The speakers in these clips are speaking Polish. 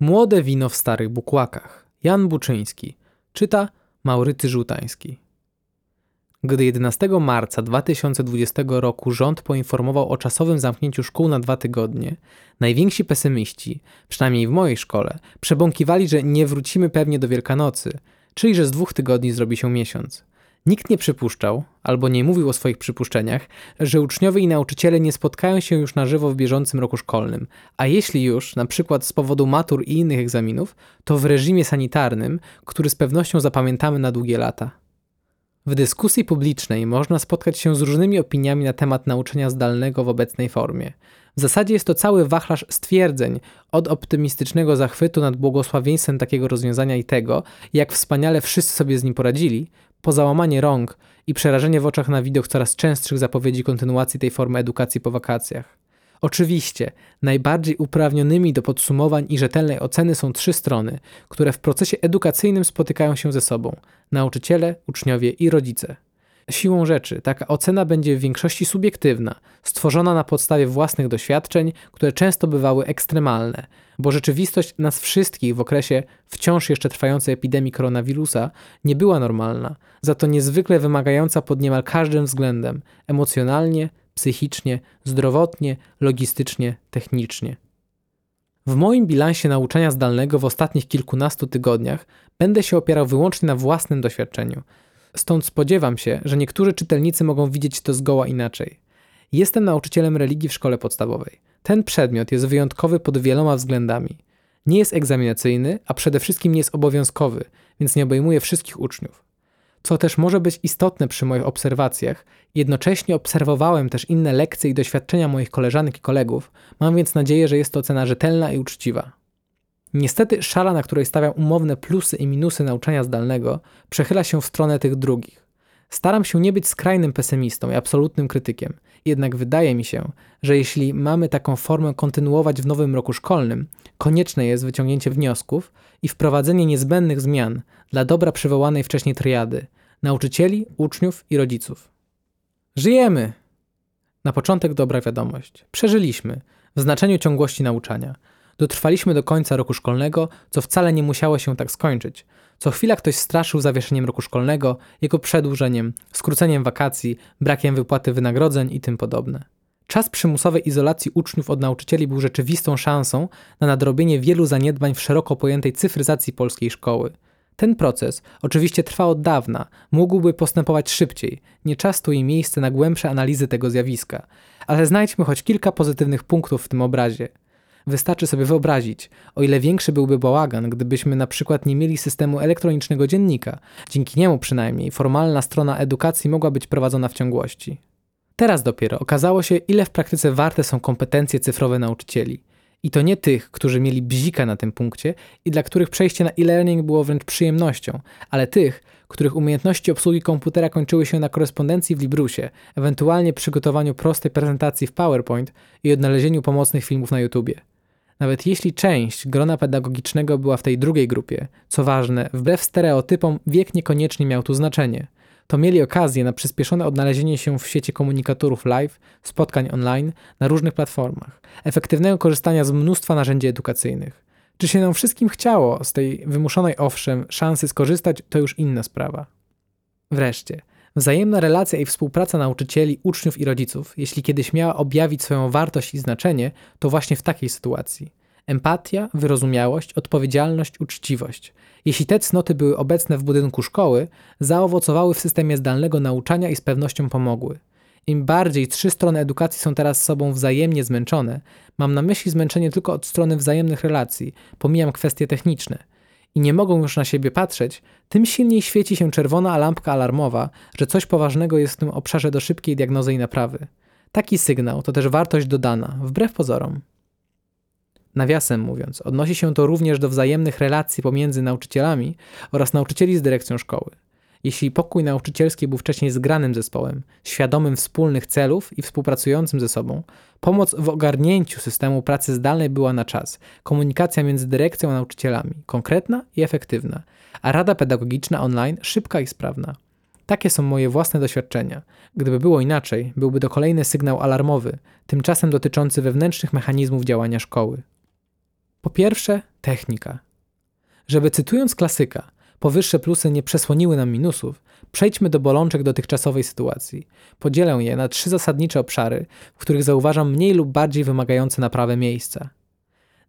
Młode wino w starych bukłakach. Jan Buczyński. Czyta Maurycy Żółtański. Gdy 11 marca 2020 roku rząd poinformował o czasowym zamknięciu szkół na dwa tygodnie, najwięksi pesymiści, przynajmniej w mojej szkole, przebąkiwali, że nie wrócimy pewnie do Wielkanocy, czyli że z dwóch tygodni zrobi się miesiąc. Nikt nie przypuszczał, albo nie mówił o swoich przypuszczeniach, że uczniowie i nauczyciele nie spotkają się już na żywo w bieżącym roku szkolnym, a jeśli już, na przykład z powodu matur i innych egzaminów, to w reżimie sanitarnym, który z pewnością zapamiętamy na długie lata. W dyskusji publicznej można spotkać się z różnymi opiniami na temat nauczania zdalnego w obecnej formie. W zasadzie jest to cały wachlarz stwierdzeń, od optymistycznego zachwytu nad błogosławieństwem takiego rozwiązania i tego, jak wspaniale wszyscy sobie z nim poradzili, po załamanie rąk i przerażenie w oczach na widok coraz częstszych zapowiedzi kontynuacji tej formy edukacji po wakacjach. Oczywiście, najbardziej uprawnionymi do podsumowań i rzetelnej oceny są trzy strony, które w procesie edukacyjnym spotykają się ze sobą: nauczyciele, uczniowie i rodzice. Siłą rzeczy taka ocena będzie w większości subiektywna, stworzona na podstawie własnych doświadczeń, które często bywały ekstremalne, bo rzeczywistość nas wszystkich w okresie wciąż jeszcze trwającej epidemii koronawirusa nie była normalna, za to niezwykle wymagająca pod niemal każdym względem emocjonalnie, psychicznie, zdrowotnie, logistycznie, technicznie. W moim bilansie nauczania zdalnego w ostatnich kilkunastu tygodniach będę się opierał wyłącznie na własnym doświadczeniu. Stąd spodziewam się, że niektórzy czytelnicy mogą widzieć to zgoła inaczej. Jestem nauczycielem religii w szkole podstawowej. Ten przedmiot jest wyjątkowy pod wieloma względami. Nie jest egzaminacyjny, a przede wszystkim nie jest obowiązkowy, więc nie obejmuje wszystkich uczniów. Co też może być istotne przy moich obserwacjach, jednocześnie obserwowałem też inne lekcje i doświadczenia moich koleżanek i kolegów, mam więc nadzieję, że jest to ocena rzetelna i uczciwa. Niestety szala, na której stawiam umowne plusy i minusy nauczania zdalnego, przechyla się w stronę tych drugich. Staram się nie być skrajnym pesymistą i absolutnym krytykiem, jednak wydaje mi się, że jeśli mamy taką formę kontynuować w nowym roku szkolnym, konieczne jest wyciągnięcie wniosków i wprowadzenie niezbędnych zmian dla dobra przywołanej wcześniej triady nauczycieli, uczniów i rodziców. Żyjemy! Na początek dobra wiadomość. Przeżyliśmy w znaczeniu ciągłości nauczania. Dotrwaliśmy do końca roku szkolnego, co wcale nie musiało się tak skończyć. Co chwila ktoś straszył zawieszeniem roku szkolnego, jego przedłużeniem, skróceniem wakacji, brakiem wypłaty wynagrodzeń i tym podobne. Czas przymusowej izolacji uczniów od nauczycieli był rzeczywistą szansą na nadrobienie wielu zaniedbań w szeroko pojętej cyfryzacji polskiej szkoły. Ten proces oczywiście trwa od dawna, mógłby postępować szybciej, nie czas tu i miejsce na głębsze analizy tego zjawiska, ale znajdźmy choć kilka pozytywnych punktów w tym obrazie. Wystarczy sobie wyobrazić, o ile większy byłby bałagan, gdybyśmy na przykład nie mieli systemu elektronicznego dziennika. Dzięki niemu przynajmniej formalna strona edukacji mogła być prowadzona w ciągłości. Teraz dopiero okazało się, ile w praktyce warte są kompetencje cyfrowe nauczycieli. I to nie tych, którzy mieli bzika na tym punkcie i dla których przejście na e-learning było wręcz przyjemnością, ale tych, których umiejętności obsługi komputera kończyły się na korespondencji w Librusie, ewentualnie przygotowaniu prostej prezentacji w PowerPoint i odnalezieniu pomocnych filmów na YouTubie. Nawet jeśli część grona pedagogicznego była w tej drugiej grupie, co ważne, wbrew stereotypom wiek niekoniecznie miał tu znaczenie, to mieli okazję na przyspieszone odnalezienie się w świecie komunikatorów live, spotkań online na różnych platformach, efektywnego korzystania z mnóstwa narzędzi edukacyjnych. Czy się nam wszystkim chciało z tej wymuszonej owszem szansy skorzystać, to już inna sprawa. Wreszcie, Wzajemna relacja i współpraca nauczycieli, uczniów i rodziców, jeśli kiedyś miała objawić swoją wartość i znaczenie, to właśnie w takiej sytuacji. Empatia, wyrozumiałość, odpowiedzialność, uczciwość. Jeśli te cnoty były obecne w budynku szkoły, zaowocowały w systemie zdalnego nauczania i z pewnością pomogły. Im bardziej trzy strony edukacji są teraz sobą wzajemnie zmęczone, mam na myśli zmęczenie tylko od strony wzajemnych relacji, pomijam kwestie techniczne – i nie mogą już na siebie patrzeć, tym silniej świeci się czerwona lampka alarmowa, że coś poważnego jest w tym obszarze do szybkiej diagnozy i naprawy. Taki sygnał to też wartość dodana, wbrew pozorom. Nawiasem mówiąc, odnosi się to również do wzajemnych relacji pomiędzy nauczycielami oraz nauczycieli z dyrekcją szkoły. Jeśli pokój nauczycielski był wcześniej zgranym zespołem, świadomym wspólnych celów i współpracującym ze sobą, pomoc w ogarnięciu systemu pracy zdalnej była na czas, komunikacja między dyrekcją a nauczycielami konkretna i efektywna, a rada pedagogiczna online szybka i sprawna. Takie są moje własne doświadczenia. Gdyby było inaczej, byłby to kolejny sygnał alarmowy, tymczasem dotyczący wewnętrznych mechanizmów działania szkoły. Po pierwsze, technika. Żeby cytując klasyka, powyższe plusy nie przesłoniły nam minusów, przejdźmy do bolączek dotychczasowej sytuacji. Podzielę je na trzy zasadnicze obszary, w których zauważam mniej lub bardziej wymagające naprawy miejsca.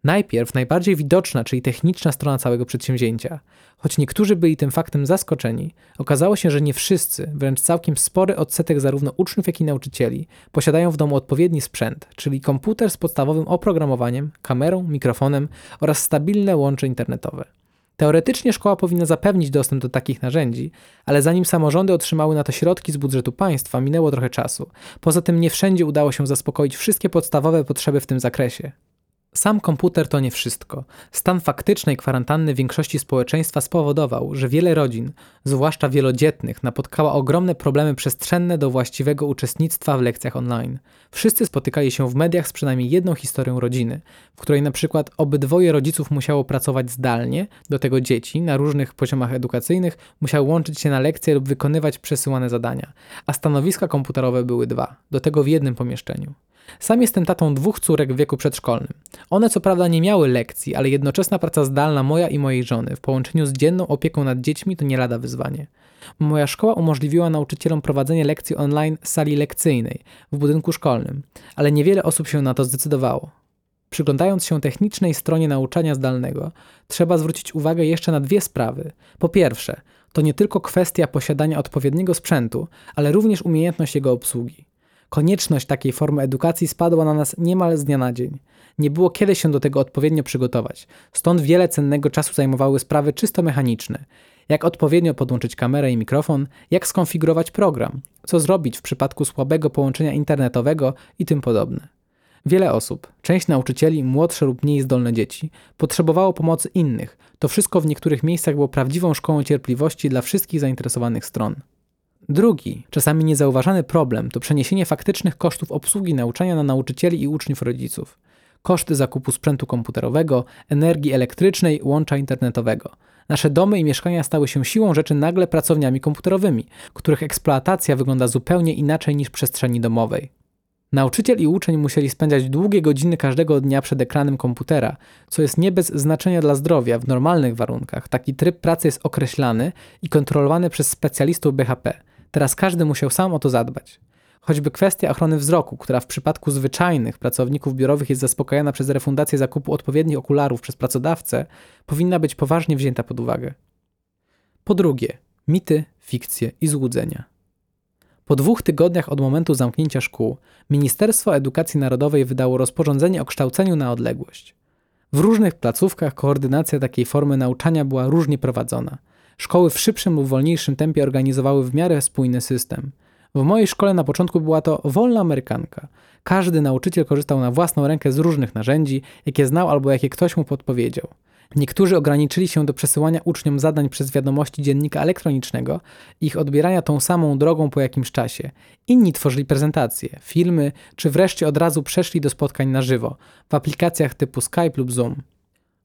Najpierw najbardziej widoczna, czyli techniczna strona całego przedsięwzięcia. Choć niektórzy byli tym faktem zaskoczeni, okazało się, że nie wszyscy, wręcz całkiem spory odsetek zarówno uczniów, jak i nauczycieli, posiadają w domu odpowiedni sprzęt, czyli komputer z podstawowym oprogramowaniem, kamerą, mikrofonem oraz stabilne łącze internetowe. Teoretycznie szkoła powinna zapewnić dostęp do takich narzędzi, ale zanim samorządy otrzymały na to środki z budżetu państwa, minęło trochę czasu. Poza tym nie wszędzie udało się zaspokoić wszystkie podstawowe potrzeby w tym zakresie. Sam komputer to nie wszystko. Stan faktycznej kwarantanny większości społeczeństwa spowodował, że wiele rodzin, zwłaszcza wielodzietnych, napotkało ogromne problemy przestrzenne do właściwego uczestnictwa w lekcjach online. Wszyscy spotykali się w mediach z przynajmniej jedną historią rodziny, w której na przykład obydwoje rodziców musiało pracować zdalnie, do tego dzieci na różnych poziomach edukacyjnych musiały łączyć się na lekcje lub wykonywać przesyłane zadania, a stanowiska komputerowe były dwa, do tego w jednym pomieszczeniu. Sam jestem tatą dwóch córek w wieku przedszkolnym. One co prawda nie miały lekcji, ale jednoczesna praca zdalna moja i mojej żony w połączeniu z dzienną opieką nad dziećmi to nie lada wyzwanie. Moja szkoła umożliwiła nauczycielom prowadzenie lekcji online z sali lekcyjnej w budynku szkolnym, ale niewiele osób się na to zdecydowało. Przyglądając się technicznej stronie nauczania zdalnego, trzeba zwrócić uwagę jeszcze na dwie sprawy. Po pierwsze, to nie tylko kwestia posiadania odpowiedniego sprzętu, ale również umiejętność jego obsługi. Konieczność takiej formy edukacji spadła na nas niemal z dnia na dzień. Nie było kiedy się do tego odpowiednio przygotować, stąd wiele cennego czasu zajmowały sprawy czysto mechaniczne. Jak odpowiednio podłączyć kamerę i mikrofon, jak skonfigurować program, co zrobić w przypadku słabego połączenia internetowego i tym podobne. Wiele osób, część nauczycieli, młodsze lub mniej zdolne dzieci, potrzebowało pomocy innych. To wszystko w niektórych miejscach było prawdziwą szkołą cierpliwości dla wszystkich zainteresowanych stron. Drugi, czasami niezauważany problem to przeniesienie faktycznych kosztów obsługi nauczania na nauczycieli i uczniów rodziców. Koszty zakupu sprzętu komputerowego, energii elektrycznej, łącza internetowego. Nasze domy i mieszkania stały się siłą rzeczy nagle pracowniami komputerowymi, których eksploatacja wygląda zupełnie inaczej niż przestrzeni domowej. Nauczyciel i uczeń musieli spędzać długie godziny każdego dnia przed ekranem komputera, co jest nie bez znaczenia dla zdrowia w normalnych warunkach. Taki tryb pracy jest określany i kontrolowany przez specjalistów BHP. Teraz każdy musiał sam o to zadbać. Choćby kwestia ochrony wzroku, która w przypadku zwyczajnych pracowników biurowych jest zaspokajana przez refundację zakupu odpowiednich okularów przez pracodawcę, powinna być poważnie wzięta pod uwagę. Po drugie, mity, fikcje i złudzenia. Po dwóch tygodniach od momentu zamknięcia szkół, Ministerstwo Edukacji Narodowej wydało rozporządzenie o kształceniu na odległość. W różnych placówkach koordynacja takiej formy nauczania była różnie prowadzona – Szkoły w szybszym lub wolniejszym tempie organizowały w miarę spójny system. W mojej szkole na początku była to wolna amerykanka. Każdy nauczyciel korzystał na własną rękę z różnych narzędzi, jakie znał albo jakie ktoś mu podpowiedział. Niektórzy ograniczyli się do przesyłania uczniom zadań przez wiadomości dziennika elektronicznego i ich odbierania tą samą drogą po jakimś czasie. Inni tworzyli prezentacje, filmy, czy wreszcie od razu przeszli do spotkań na żywo w aplikacjach typu Skype lub Zoom.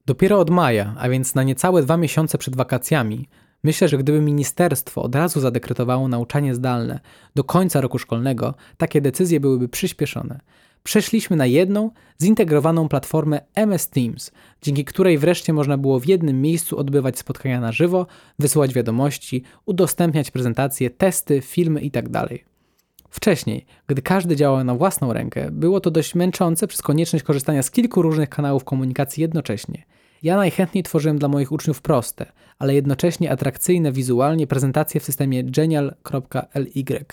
Dopiero od maja, a więc na niecałe dwa miesiące przed wakacjami, Myślę, że gdyby ministerstwo od razu zadekretowało nauczanie zdalne do końca roku szkolnego, takie decyzje byłyby przyspieszone. Przeszliśmy na jedną, zintegrowaną platformę MS Teams, dzięki której wreszcie można było w jednym miejscu odbywać spotkania na żywo, wysyłać wiadomości, udostępniać prezentacje, testy, filmy itd. Tak Wcześniej, gdy każdy działał na własną rękę, było to dość męczące przez konieczność korzystania z kilku różnych kanałów komunikacji jednocześnie – ja najchętniej tworzyłem dla moich uczniów proste, ale jednocześnie atrakcyjne wizualnie prezentacje w systemie genial.ly.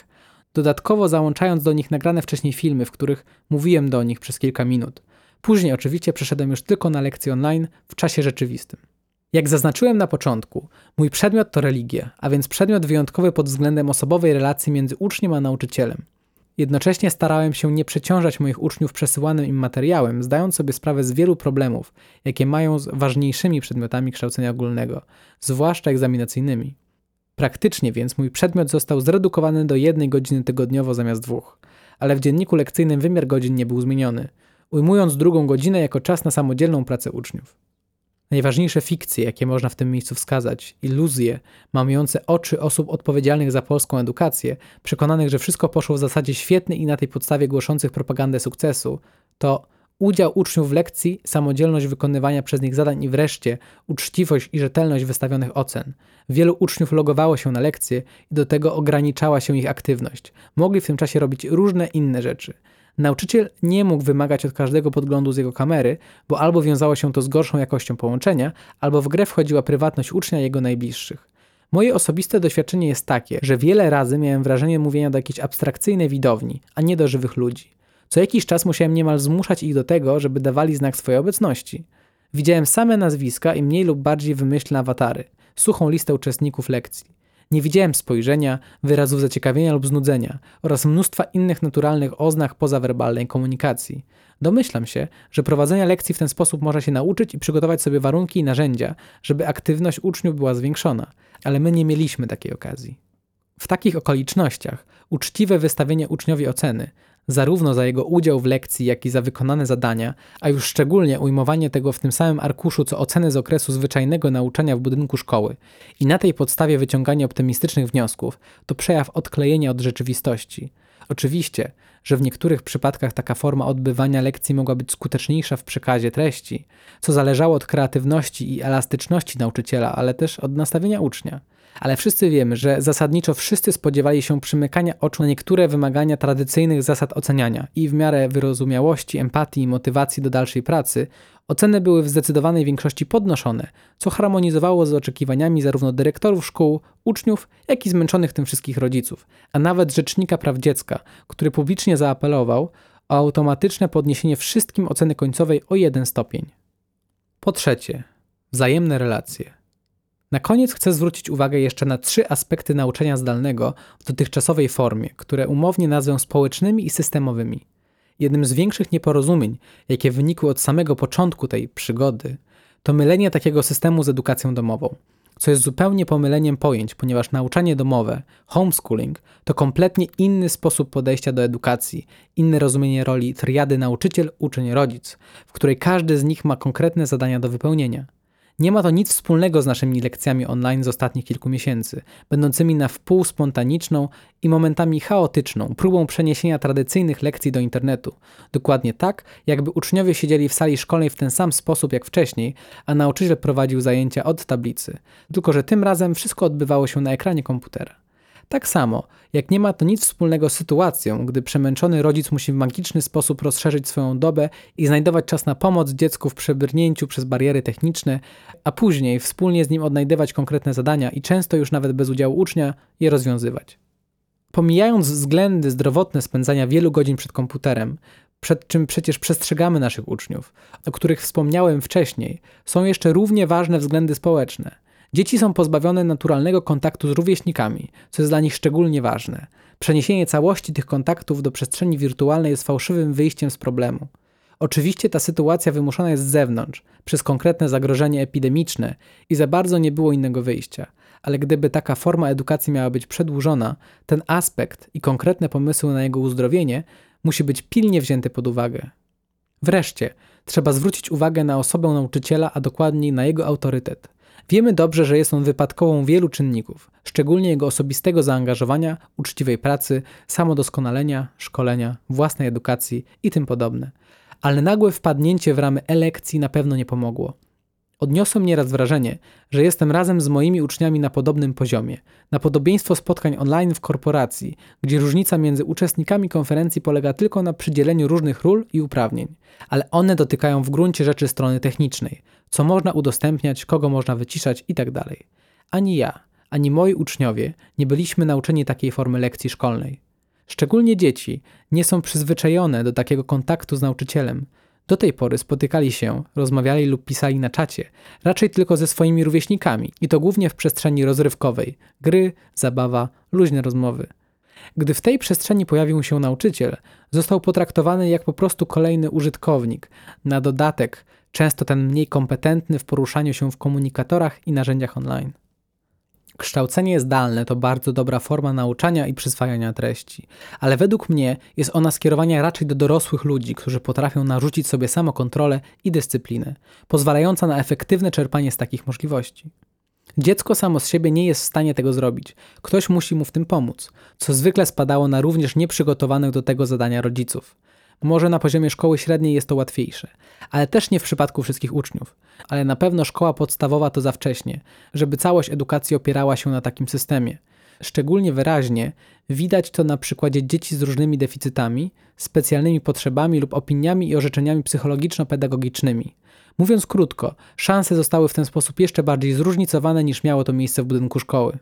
Dodatkowo załączając do nich nagrane wcześniej filmy, w których mówiłem do nich przez kilka minut. Później oczywiście przeszedłem już tylko na lekcje online w czasie rzeczywistym. Jak zaznaczyłem na początku, mój przedmiot to religia, a więc przedmiot wyjątkowy pod względem osobowej relacji między uczniem a nauczycielem. Jednocześnie starałem się nie przeciążać moich uczniów przesyłanym im materiałem, zdając sobie sprawę z wielu problemów, jakie mają z ważniejszymi przedmiotami kształcenia ogólnego, zwłaszcza egzaminacyjnymi. Praktycznie więc mój przedmiot został zredukowany do jednej godziny tygodniowo zamiast dwóch, ale w dzienniku lekcyjnym wymiar godzin nie był zmieniony, ujmując drugą godzinę jako czas na samodzielną pracę uczniów. Najważniejsze fikcje, jakie można w tym miejscu wskazać, iluzje mamiące oczy osób odpowiedzialnych za polską edukację, przekonanych, że wszystko poszło w zasadzie świetnie i na tej podstawie głoszących propagandę sukcesu, to udział uczniów w lekcji, samodzielność wykonywania przez nich zadań i wreszcie uczciwość i rzetelność wystawionych ocen. Wielu uczniów logowało się na lekcje i do tego ograniczała się ich aktywność. Mogli w tym czasie robić różne inne rzeczy. Nauczyciel nie mógł wymagać od każdego podglądu z jego kamery, bo albo wiązało się to z gorszą jakością połączenia, albo w grę wchodziła prywatność ucznia i jego najbliższych. Moje osobiste doświadczenie jest takie, że wiele razy miałem wrażenie mówienia do jakiejś abstrakcyjnej widowni, a nie do żywych ludzi. Co jakiś czas musiałem niemal zmuszać ich do tego, żeby dawali znak swojej obecności. Widziałem same nazwiska i mniej lub bardziej wymyślne awatary, suchą listę uczestników lekcji. Nie widziałem spojrzenia, wyrazów zaciekawienia lub znudzenia oraz mnóstwa innych naturalnych oznak pozawerbalnej komunikacji. Domyślam się, że prowadzenia lekcji w ten sposób można się nauczyć i przygotować sobie warunki i narzędzia, żeby aktywność uczniów była zwiększona, ale my nie mieliśmy takiej okazji. W takich okolicznościach uczciwe wystawienie uczniowi oceny, zarówno za jego udział w lekcji, jak i za wykonane zadania, a już szczególnie ujmowanie tego w tym samym arkuszu co oceny z okresu zwyczajnego nauczania w budynku szkoły i na tej podstawie wyciąganie optymistycznych wniosków, to przejaw odklejenia od rzeczywistości. Oczywiście, że w niektórych przypadkach taka forma odbywania lekcji mogła być skuteczniejsza w przekazie treści, co zależało od kreatywności i elastyczności nauczyciela, ale też od nastawienia ucznia. Ale wszyscy wiemy, że zasadniczo wszyscy spodziewali się przymykania oczu na niektóre wymagania tradycyjnych zasad oceniania i w miarę wyrozumiałości, empatii i motywacji do dalszej pracy, oceny były w zdecydowanej większości podnoszone, co harmonizowało z oczekiwaniami zarówno dyrektorów szkół, uczniów, jak i zmęczonych tym wszystkich rodziców, a nawet Rzecznika Praw Dziecka, który publicznie zaapelował o automatyczne podniesienie wszystkim oceny końcowej o jeden stopień. Po trzecie, wzajemne relacje. Na koniec chcę zwrócić uwagę jeszcze na trzy aspekty nauczania zdalnego w dotychczasowej formie, które umownie nazwę społecznymi i systemowymi. Jednym z większych nieporozumień, jakie wynikły od samego początku tej przygody, to mylenie takiego systemu z edukacją domową, co jest zupełnie pomyleniem pojęć, ponieważ nauczanie domowe, homeschooling, to kompletnie inny sposób podejścia do edukacji, inne rozumienie roli triady nauczyciel, uczeń, rodzic, w której każdy z nich ma konkretne zadania do wypełnienia. Nie ma to nic wspólnego z naszymi lekcjami online z ostatnich kilku miesięcy, będącymi na wpół spontaniczną i momentami chaotyczną próbą przeniesienia tradycyjnych lekcji do internetu. Dokładnie tak, jakby uczniowie siedzieli w sali szkolnej w ten sam sposób jak wcześniej, a nauczyciel prowadził zajęcia od tablicy. Tylko, że tym razem wszystko odbywało się na ekranie komputera. Tak samo, jak nie ma to nic wspólnego z sytuacją, gdy przemęczony rodzic musi w magiczny sposób rozszerzyć swoją dobę i znajdować czas na pomoc dziecku w przebrnięciu przez bariery techniczne, a później wspólnie z nim odnajdywać konkretne zadania i często już nawet bez udziału ucznia je rozwiązywać. Pomijając względy zdrowotne spędzania wielu godzin przed komputerem, przed czym przecież przestrzegamy naszych uczniów, o których wspomniałem wcześniej, są jeszcze równie ważne względy społeczne. Dzieci są pozbawione naturalnego kontaktu z rówieśnikami, co jest dla nich szczególnie ważne. Przeniesienie całości tych kontaktów do przestrzeni wirtualnej jest fałszywym wyjściem z problemu. Oczywiście ta sytuacja wymuszona jest z zewnątrz, przez konkretne zagrożenie epidemiczne i za bardzo nie było innego wyjścia. Ale gdyby taka forma edukacji miała być przedłużona, ten aspekt i konkretne pomysły na jego uzdrowienie musi być pilnie wzięty pod uwagę. Wreszcie, trzeba zwrócić uwagę na osobę nauczyciela, a dokładniej na jego autorytet. Wiemy dobrze, że jest on wypadkową wielu czynników, szczególnie jego osobistego zaangażowania, uczciwej pracy, samodoskonalenia, szkolenia, własnej edukacji i tym podobne. Ale nagłe wpadnięcie w ramy elekcji na pewno nie pomogło. Odniosłem nieraz wrażenie, że jestem razem z moimi uczniami na podobnym poziomie, na podobieństwo spotkań online w korporacji, gdzie różnica między uczestnikami konferencji polega tylko na przydzieleniu różnych ról i uprawnień, ale one dotykają w gruncie rzeczy strony technicznej, co można udostępniać, kogo można wyciszać itd. Tak ani ja, ani moi uczniowie nie byliśmy nauczeni takiej formy lekcji szkolnej. Szczególnie dzieci nie są przyzwyczajone do takiego kontaktu z nauczycielem, do tej pory spotykali się, rozmawiali lub pisali na czacie, raczej tylko ze swoimi rówieśnikami i to głównie w przestrzeni rozrywkowej gry, zabawa, luźne rozmowy. Gdy w tej przestrzeni pojawił się nauczyciel, został potraktowany jak po prostu kolejny użytkownik, na dodatek często ten mniej kompetentny w poruszaniu się w komunikatorach i narzędziach online. Kształcenie zdalne to bardzo dobra forma nauczania i przyswajania treści, ale według mnie jest ona skierowana raczej do dorosłych ludzi, którzy potrafią narzucić sobie samokontrolę i dyscyplinę, pozwalająca na efektywne czerpanie z takich możliwości. Dziecko samo z siebie nie jest w stanie tego zrobić. Ktoś musi mu w tym pomóc, co zwykle spadało na również nieprzygotowanych do tego zadania rodziców. Może na poziomie szkoły średniej jest to łatwiejsze, ale też nie w przypadku wszystkich uczniów. Ale na pewno szkoła podstawowa to za wcześnie, żeby całość edukacji opierała się na takim systemie. Szczególnie wyraźnie widać to na przykładzie dzieci z różnymi deficytami, specjalnymi potrzebami lub opiniami i orzeczeniami psychologiczno-pedagogicznymi. Mówiąc krótko, szanse zostały w ten sposób jeszcze bardziej zróżnicowane niż miało to miejsce w budynku szkoły.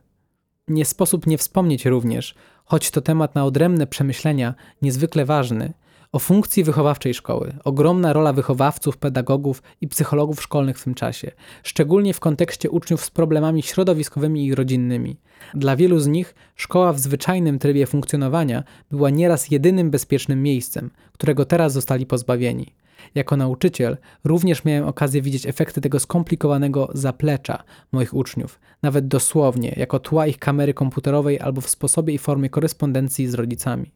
Nie sposób nie wspomnieć również, choć to temat na odrębne przemyślenia, niezwykle ważny, o funkcji wychowawczej szkoły. Ogromna rola wychowawców, pedagogów i psychologów szkolnych w tym czasie, szczególnie w kontekście uczniów z problemami środowiskowymi i rodzinnymi. Dla wielu z nich szkoła w zwyczajnym trybie funkcjonowania była nieraz jedynym bezpiecznym miejscem, którego teraz zostali pozbawieni. Jako nauczyciel również miałem okazję widzieć efekty tego skomplikowanego zaplecza moich uczniów, nawet dosłownie, jako tła ich kamery komputerowej albo w sposobie i formie korespondencji z rodzicami.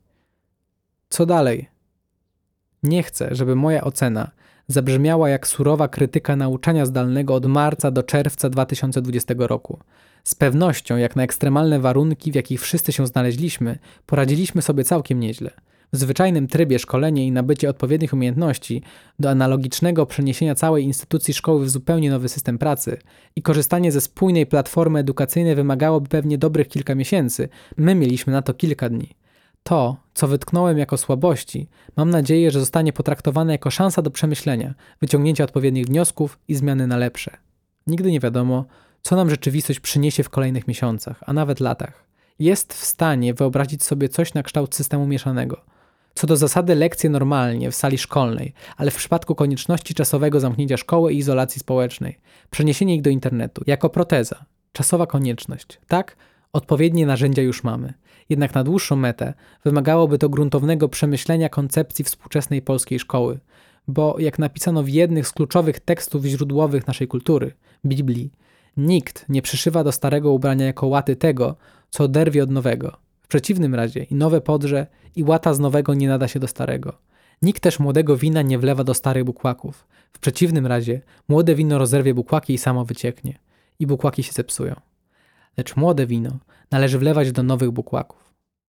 Co dalej? Nie chcę, żeby moja ocena zabrzmiała jak surowa krytyka nauczania zdalnego od marca do czerwca 2020 roku. Z pewnością, jak na ekstremalne warunki, w jakich wszyscy się znaleźliśmy, poradziliśmy sobie całkiem nieźle. W zwyczajnym trybie szkolenie i nabycie odpowiednich umiejętności do analogicznego przeniesienia całej instytucji szkoły w zupełnie nowy system pracy i korzystanie ze spójnej platformy edukacyjnej wymagałoby pewnie dobrych kilka miesięcy, my mieliśmy na to kilka dni. To, co wytknąłem jako słabości, mam nadzieję, że zostanie potraktowane jako szansa do przemyślenia, wyciągnięcia odpowiednich wniosków i zmiany na lepsze. Nigdy nie wiadomo, co nam rzeczywistość przyniesie w kolejnych miesiącach, a nawet latach. Jest w stanie wyobrazić sobie coś na kształt systemu mieszanego. Co do zasady lekcje normalnie w sali szkolnej, ale w przypadku konieczności czasowego zamknięcia szkoły i izolacji społecznej, przeniesienie ich do internetu jako proteza, czasowa konieczność. Tak, odpowiednie narzędzia już mamy. Jednak na dłuższą metę wymagałoby to gruntownego przemyślenia koncepcji współczesnej polskiej szkoły, bo jak napisano w jednych z kluczowych tekstów źródłowych naszej kultury, Biblii, nikt nie przyszywa do starego ubrania jako łaty tego, co oderwie od nowego. W przeciwnym razie i nowe podrze, i łata z nowego nie nada się do starego. Nikt też młodego wina nie wlewa do starych bukłaków. W przeciwnym razie młode wino rozerwie bukłaki i samo wycieknie. I bukłaki się zepsują. Lecz młode wino należy wlewać do nowych bukłaków.